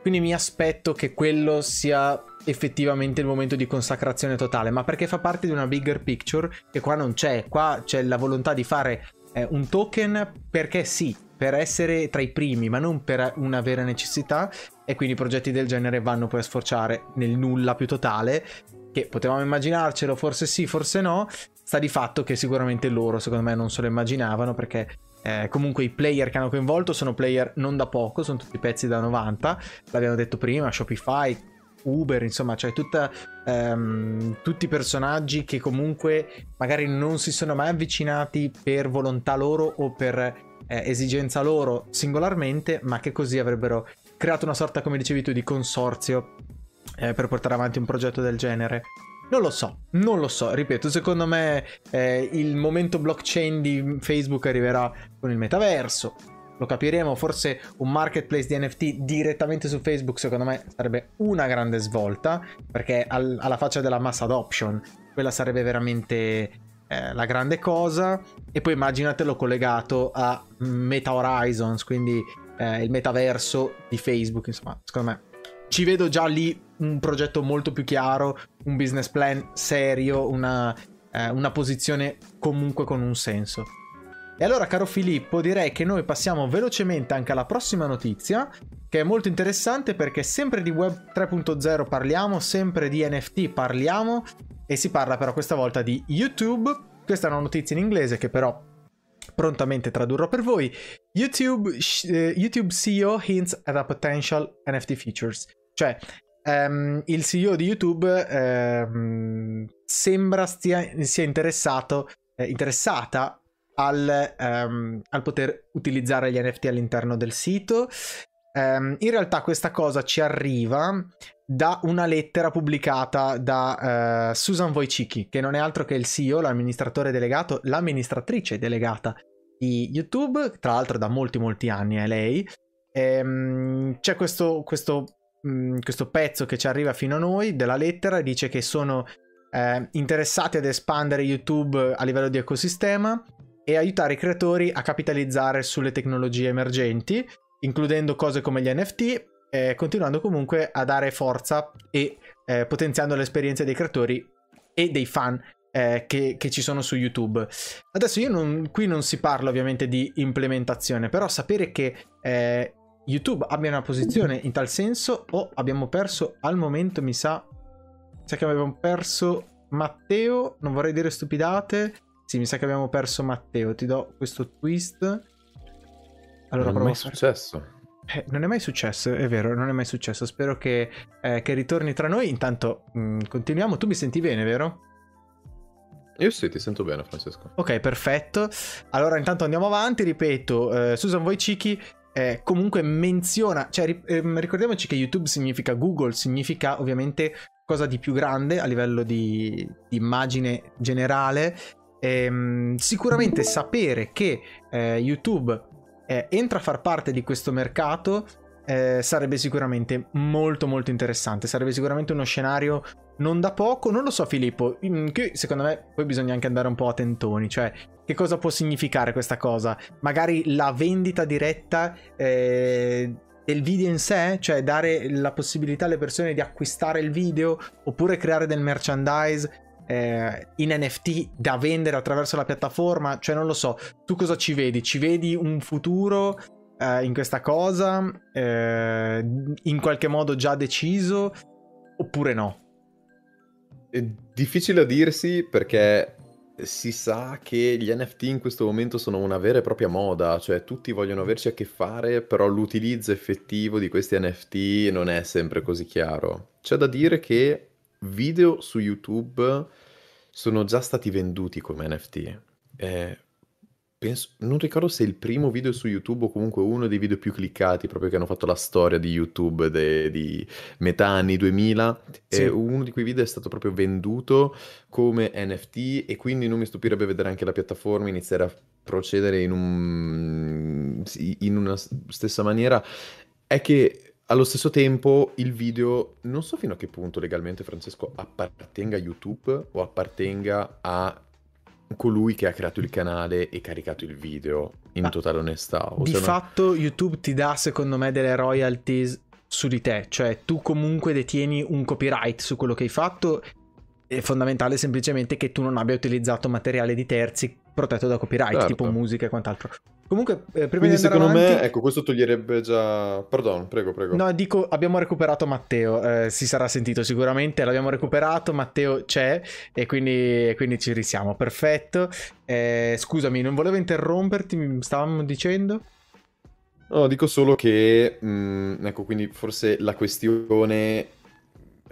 Quindi mi aspetto che quello sia effettivamente il momento di consacrazione totale, ma perché fa parte di una bigger picture che qua non c'è. Qua c'è la volontà di fare eh, un token perché sì, per essere tra i primi, ma non per una vera necessità. E quindi progetti del genere vanno poi a sforciare nel nulla più totale. Che potevamo immaginarcelo, forse sì, forse no. Sta di fatto che sicuramente loro, secondo me, non se lo immaginavano perché eh, comunque i player che hanno coinvolto sono player non da poco, sono tutti pezzi da 90, l'abbiamo detto prima, Shopify, Uber, insomma, cioè tutta, ehm, tutti i personaggi che comunque magari non si sono mai avvicinati per volontà loro o per eh, esigenza loro singolarmente, ma che così avrebbero creato una sorta, come dicevi tu, di consorzio eh, per portare avanti un progetto del genere. Non lo so, non lo so, ripeto, secondo me eh, il momento blockchain di Facebook arriverà con il metaverso, lo capiremo, forse un marketplace di NFT direttamente su Facebook secondo me sarebbe una grande svolta, perché al, alla faccia della mass adoption, quella sarebbe veramente eh, la grande cosa, e poi immaginatelo collegato a Meta Horizons, quindi eh, il metaverso di Facebook, insomma, secondo me ci vedo già lì un progetto molto più chiaro, un business plan serio, una, eh, una posizione comunque con un senso. E allora, caro Filippo, direi che noi passiamo velocemente anche alla prossima notizia, che è molto interessante perché sempre di Web 3.0 parliamo, sempre di NFT parliamo, e si parla però questa volta di YouTube. Questa è una notizia in inglese che però prontamente tradurrò per voi. YouTube, uh, YouTube CEO hints at a potential NFT features. Cioè, um, il CEO di YouTube um, sembra stia, sia interessato, eh, interessata al, um, al, poter utilizzare gli NFT all'interno del sito. in realtà questa cosa ci arriva da una lettera pubblicata da uh, Susan Wojcicki, che non è altro che il CEO, l'amministratore delegato, l'amministratrice delegata di YouTube, tra l'altro da molti molti anni è lei. Ehm, c'è questo, questo Questo pezzo che ci arriva fino a noi della lettera dice che sono eh, interessati ad espandere YouTube a livello di ecosistema e aiutare i creatori a capitalizzare sulle tecnologie emergenti, includendo cose come gli NFT, eh, continuando comunque a dare forza e eh, potenziando le esperienze dei creatori e dei fan eh, che, che, ci sono su YouTube. Adesso io non, qui non si parla ovviamente di implementazione, però sapere che eh, YouTube abbia una posizione in tal senso o abbiamo perso al momento, mi sa, sa che abbiamo perso Matteo, non vorrei dire stupidate. Sì, mi sa che abbiamo perso Matteo, ti do questo twist. Allora, non è mai successo. Eh, non è mai successo, è vero, non è mai successo. Spero che, eh, che ritorni tra noi. Intanto mh, mm, continuiamo. Tu mi senti bene, vero? Io sì, ti sento bene, Francesco. Ok, perfetto. Allora, intanto andiamo avanti. Ripeto, eh, Susan Wojcicki eh, comunque menziona, cioè ehm, ricordiamoci che YouTube significa Google, significa ovviamente cosa di più grande a livello di, di immagine generale. Ehm, sicuramente sapere che eh, YouTube eh, entra a far parte di questo mercato eh, sarebbe sicuramente molto molto interessante, sarebbe sicuramente uno scenario non da poco, non lo so Filippo, che secondo me poi bisogna anche andare un po' a tentoni, cioè che cosa può significare questa cosa? Magari la vendita diretta eh, del video in sé, cioè dare la possibilità alle persone di acquistare il video oppure creare del merchandise eh, in NFT da vendere attraverso la piattaforma, cioè non lo so, tu cosa ci vedi? Ci vedi un futuro eh, in questa cosa eh, in qualche modo già deciso oppure no? È difficile a dirsi perché si sa che gli NFT in questo momento sono una vera e propria moda, cioè tutti vogliono averci a che fare, però l'utilizzo effettivo di questi NFT non è sempre così chiaro. C'è da dire che video su YouTube sono già stati venduti come NFT. Eh, penso, non ricordo se il primo video su YouTube o comunque uno dei video più cliccati proprio che hanno fatto la storia di YouTube de, di metà anni 2000 sì. e uno di quei video è stato proprio venduto come NFT e quindi non mi stupirebbe vedere anche la piattaforma iniziare a procedere in, un, in una stessa maniera è che allo stesso tempo il video non so fino a che punto legalmente Francesco appartenga a YouTube o appartenga a colui che ha creato il canale e caricato il video, in ah, totale onestà. di no... fatto YouTube ti dà secondo me delle royalties su di te, cioè tu comunque detieni un copyright su quello che hai fatto, è fondamentale semplicemente che tu non abbia utilizzato materiale di terzi protetto da copyright, certo. tipo musica e quant'altro. Comunque, eh, prima Quindi di secondo avanti... me, ecco, questo toglierebbe già... Pardon, prego, prego. No, dico, abbiamo recuperato Matteo, eh, si sarà sentito sicuramente, l'abbiamo recuperato, Matteo c'è e quindi, quindi ci risiamo, perfetto. Eh, scusami, non volevo interromperti, mi stavamo dicendo? No, dico solo che, mh, mm, ecco, quindi forse la questione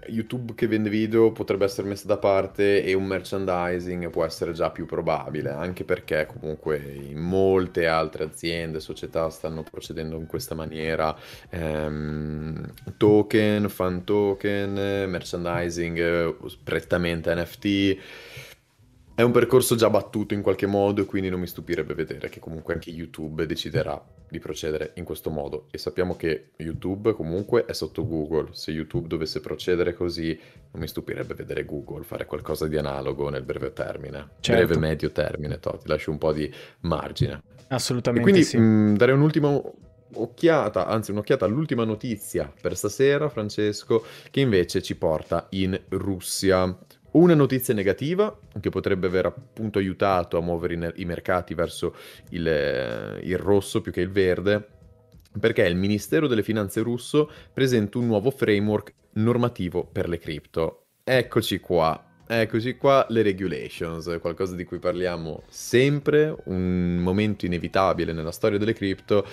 YouTube che vende video potrebbe essere messa da parte e un merchandising può essere già più probabile, anche perché comunque in molte altre aziende, società stanno procedendo in questa maniera. Ehm, token, fan token, merchandising prettamente NFT è un percorso già battuto in qualche modo e quindi non mi stupirebbe vedere che comunque anche YouTube deciderà di procedere in questo modo. E sappiamo che YouTube comunque è sotto Google. Se YouTube dovesse procedere così, non mi stupirebbe vedere Google fare qualcosa di analogo nel breve termine. Certo. Breve medio termine, to, ti lascio un po' di margine. Assolutamente. E quindi sì. mh, dare un'ultima occhiata, anzi un'occhiata all'ultima notizia per stasera, Francesco, che invece ci porta in Russia. Una notizia negativa che potrebbe aver appunto aiutato a muovere i mercati verso il, eh, il rosso più che il verde, perché il Ministero delle Finanze russo presenta un nuovo framework normativo per le cripto. Eccoci qua, Eccoci qua, le regulations, qualcosa di cui parliamo sempre, un momento inevitabile nella storia delle cripto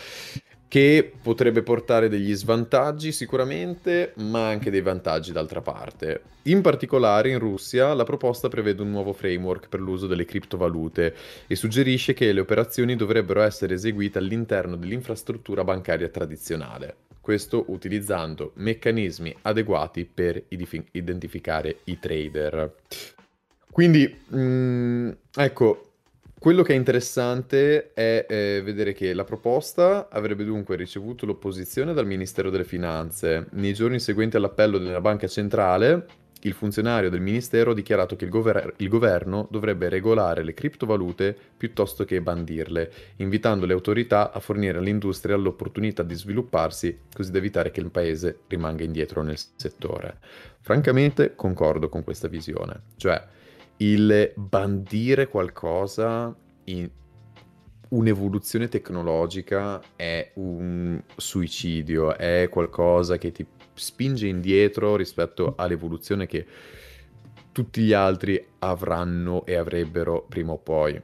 che potrebbe portare degli svantaggi sicuramente, ma anche dei vantaggi d'altra parte. In particolare in Russia la proposta prevede un nuovo framework per l'uso delle criptovalute e suggerisce che le operazioni dovrebbero essere eseguite all'interno dell'infrastruttura bancaria tradizionale, questo utilizzando meccanismi adeguati per identificare i trader. Quindi, mh, mm, ecco, quello che è interessante è eh, vedere che la proposta avrebbe dunque ricevuto l'opposizione dal Ministero delle Finanze. Nei giorni seguenti all'appello della Banca Centrale, il funzionario del ministero ha dichiarato che il, gover- il, governo dovrebbe regolare le criptovalute piuttosto che bandirle, invitando le autorità a fornire all'industria l'opportunità di svilupparsi così da evitare che il paese rimanga indietro nel settore. Francamente concordo con questa visione, cioè il bandire qualcosa in un'evoluzione tecnologica è un suicidio, è qualcosa che ti spinge indietro rispetto all'evoluzione che tutti gli altri avranno e avrebbero prima o poi.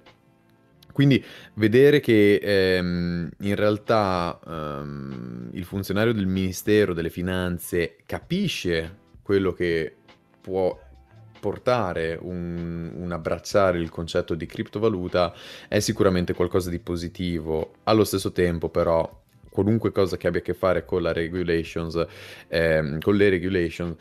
Quindi vedere che ehm, in realtà ehm, il funzionario del Ministero delle Finanze capisce quello che può portare un, un, abbracciare il concetto di criptovaluta è sicuramente qualcosa di positivo. Allo stesso tempo però qualunque cosa che abbia a che fare con la regulations, eh, con le regulations,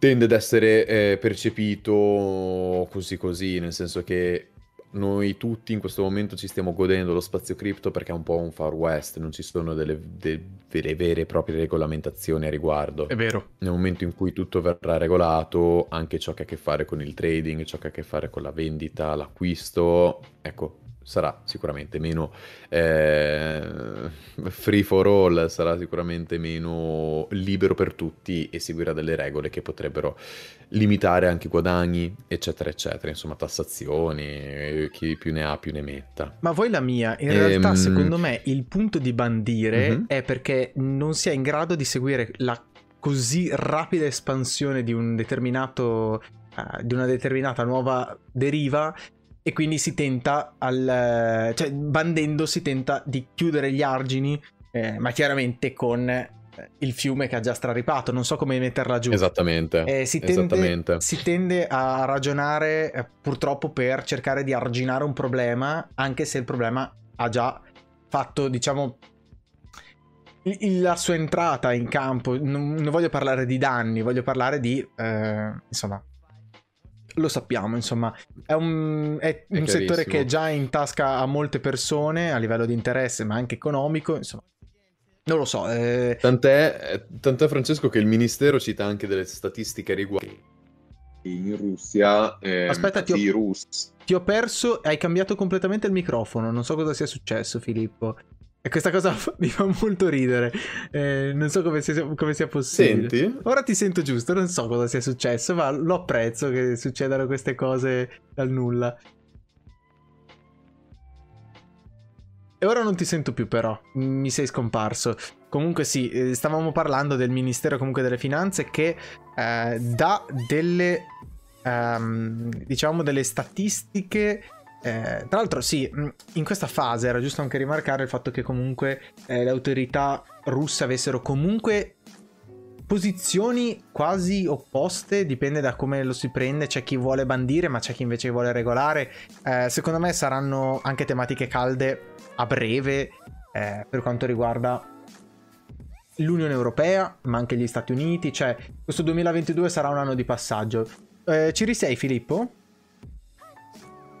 tende ad essere eh, percepito così così, nel senso che noi tutti in questo momento ci stiamo godendo lo spazio cripto perché è un po' un far west, non ci sono delle, delle vere e proprie regolamentazioni a riguardo. È vero. Nel momento in cui tutto verrà regolato, anche ciò che ha a che fare con il trading, ciò che ha a che fare con la vendita, l'acquisto, ecco, sarà sicuramente meno eh, free for all, sarà sicuramente meno libero per tutti e seguirà delle regole che potrebbero limitare anche i guadagni, eccetera, eccetera. Insomma, tassazioni, chi più ne ha più ne metta. Ma voi la mia, in ehm... realtà secondo me il punto di bandire mm-hmm. è perché non si è in grado di seguire la così rapida espansione di un determinato uh, di una determinata nuova deriva e quindi si tenta al cioè bandendo si tenta di chiudere gli argini eh, ma chiaramente con eh, il fiume che ha già straripato. Non so come metterla giù. Esattamente, eh, si, tende, esattamente. si, tende, a ragionare eh, purtroppo per cercare di arginare un problema anche se il problema ha già fatto diciamo la sua entrata in campo. Non, non voglio parlare di danni voglio parlare di eh, insomma lo sappiamo, insomma, è un, è un settore che è già in tasca a molte persone a livello di interesse, ma anche economico, insomma. Non lo so. Eh... Tant'è, tant'è, Francesco, che il ministero cita anche delle statistiche riguardo in Russia. Eh, Aspetta, ti ho, ti ho perso. Hai cambiato completamente il microfono. Non so cosa sia successo, Filippo. E questa cosa mi fa molto ridere. Eh, non so come sia, come sia, possibile. Senti? Ora ti sento giusto, non so cosa sia successo, ma lo apprezzo che succedano queste cose dal nulla. E ora non ti sento più però, mi sei scomparso. Comunque sì, eh, stavamo parlando del Ministero comunque delle Finanze che eh, dà delle, um, diciamo, delle statistiche eh, tra l'altro, sì, mm, in questa fase era giusto anche rimarcare il fatto che comunque eh, le autorità russe avessero comunque posizioni quasi opposte, dipende da come lo si prende, c'è chi vuole bandire ma c'è chi invece vuole regolare. Eh, secondo me saranno anche tematiche calde a breve eh, per quanto riguarda l'Unione Europea, ma anche gli Stati Uniti, cioè questo 2022 sarà un anno di passaggio. Eh, ci risei Filippo?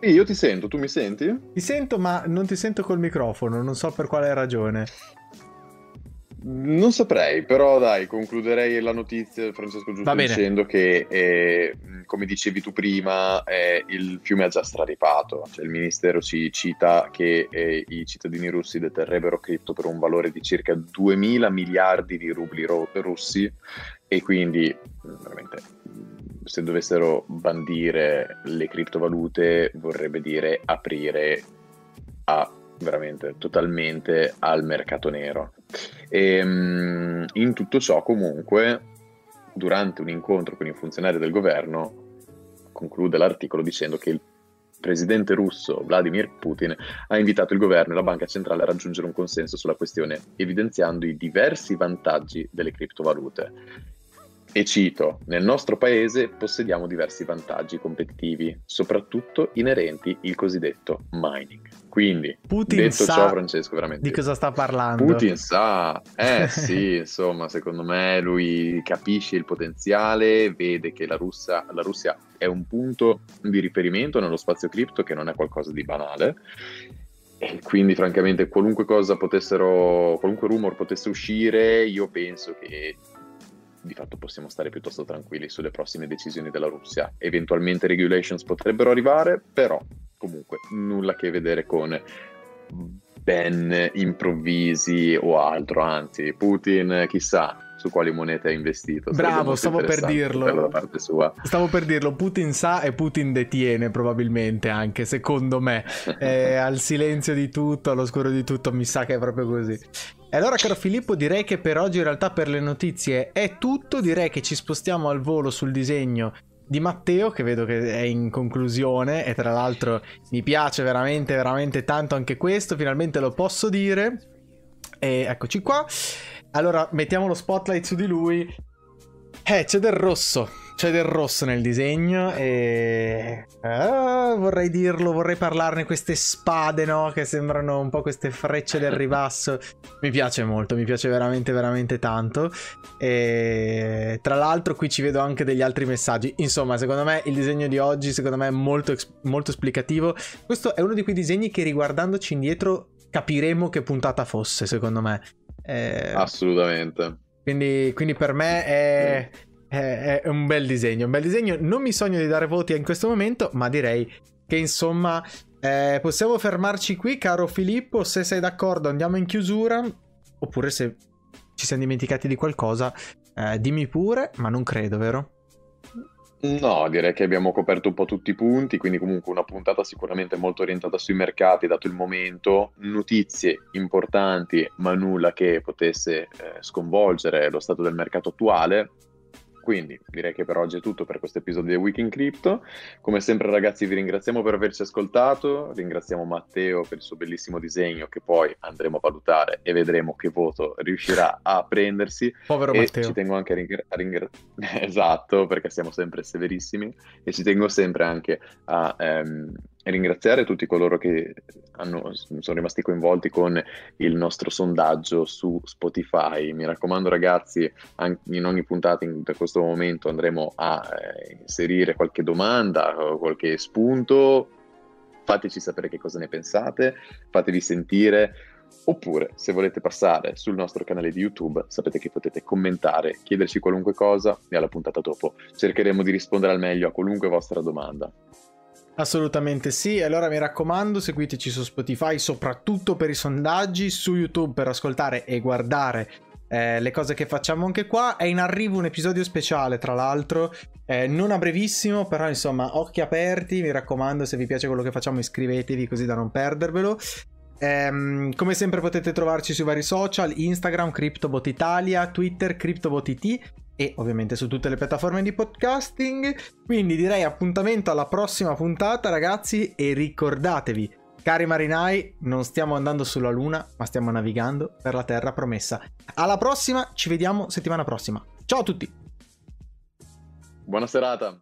Sì, io ti sento, tu mi senti? Ti sento, ma non ti sento col microfono, non so per quale ragione. Non saprei, però dai, concluderei la notizia, Francesco, giusto dicendo che, eh, come dicevi tu prima, eh, il fiume ha già straripato. Cioè, il ministero ci cita che eh, i cittadini russi deterrebbero cripto per un valore di circa 2.000 miliardi di rubli ro- russi e quindi veramente se dovessero bandire le criptovalute vorrebbe dire aprire a veramente totalmente al mercato nero. E, ehm, in tutto ciò comunque durante un incontro con i funzionari del governo conclude l'articolo dicendo che il presidente russo Vladimir Putin ha invitato il governo e la banca centrale a raggiungere un consenso sulla questione, evidenziando i diversi vantaggi delle criptovalute. E cito, nel nostro paese possediamo diversi vantaggi competitivi, soprattutto inerenti il cosiddetto mining. Quindi, Putin detto sa ciò, Francesco, veramente... Di cosa sta parlando? Putin sa, eh sì, insomma, secondo me lui capisce il potenziale, vede che la Russia, la Russia è un punto di riferimento nello spazio cripto che non è qualcosa di banale e quindi francamente qualunque cosa potessero, qualunque rumor potesse uscire, io penso che di fatto possiamo stare piuttosto tranquilli sulle prossime decisioni della Russia. Eventualmente regulations potrebbero arrivare, però comunque nulla a che vedere con ban improvvisi o altro, anzi Putin chissà su quali monete ha investito. Bravo, stavo per dirlo. Stavo per dirlo, Putin sa e Putin detiene probabilmente anche, secondo me. eh, al silenzio di tutto, all'oscuro di tutto, mi sa che è proprio così. E allora, caro Filippo, direi che per oggi in realtà per le notizie è tutto. Direi che ci spostiamo al volo sul disegno di Matteo, che vedo che è in conclusione. E tra l'altro mi piace veramente, veramente tanto anche questo. Finalmente lo posso dire. E eccoci qua. Allora, mettiamo lo spotlight su di lui. Eh, c'è del rosso. C'è del rosso nel disegno e... Ah, vorrei dirlo, vorrei parlarne, queste spade, no? Che sembrano un po' queste frecce del ribasso. Mi piace molto, mi piace veramente, veramente tanto. E tra l'altro qui ci vedo anche degli altri messaggi. Insomma, secondo me il disegno di oggi, secondo me è molto, molto esplicativo. Questo è uno di quei disegni che riguardandoci indietro capiremo che puntata fosse, secondo me. Eh, Assolutamente. Quindi, quindi, per me è, è, è, un bel disegno. Un bel disegno. Non mi sogno di dare voti in questo momento, ma direi che insomma eh, possiamo fermarci qui, caro Filippo. Se sei d'accordo, andiamo in chiusura. Oppure se ci siamo dimenticati di qualcosa, eh, dimmi pure, ma non credo, vero? No, direi che abbiamo coperto un po' tutti i punti, quindi comunque una puntata sicuramente molto orientata sui mercati, dato il momento, notizie importanti, ma nulla che potesse eh, sconvolgere lo stato del mercato attuale. Quindi direi che per oggi è tutto per questo episodio di Week in Crypto. Come sempre ragazzi vi ringraziamo per averci ascoltato, ringraziamo Matteo per il suo bellissimo disegno che poi andremo a valutare e vedremo che voto riuscirà a prendersi. Povero e Matteo. Ci tengo anche a ringraziare, ringra- esatto, perché siamo sempre severissimi e ci tengo sempre anche a... Um, ringraziare tutti coloro che hanno, sono rimasti coinvolti con il nostro sondaggio su Spotify. Mi raccomando ragazzi, in ogni puntata in, da questo momento andremo a eh, inserire qualche domanda, qualche spunto. Fateci sapere che cosa ne pensate, fatevi sentire. Oppure, se volete passare sul nostro canale di YouTube, sapete che potete commentare, chiederci qualunque cosa e alla puntata dopo cercheremo di rispondere al meglio a qualunque vostra domanda. Assolutamente sì, allora mi raccomando seguiteci su Spotify soprattutto per i sondaggi, su YouTube per ascoltare e guardare eh, le cose che facciamo anche qua. È in arrivo un episodio speciale tra l'altro, eh, non a brevissimo però insomma occhi aperti, mi raccomando se vi piace quello che facciamo iscrivetevi così da non perdervelo. Um, come sempre potete trovarci sui vari social, Instagram, CryptoBot Italia, Twitter, CryptoBot IT e ovviamente su tutte le piattaforme di podcasting. Quindi direi appuntamento alla prossima puntata ragazzi e ricordatevi, cari marinai, non stiamo andando sulla luna ma stiamo navigando per la terra promessa. Alla prossima, ci vediamo settimana prossima. Ciao a tutti! Buona serata!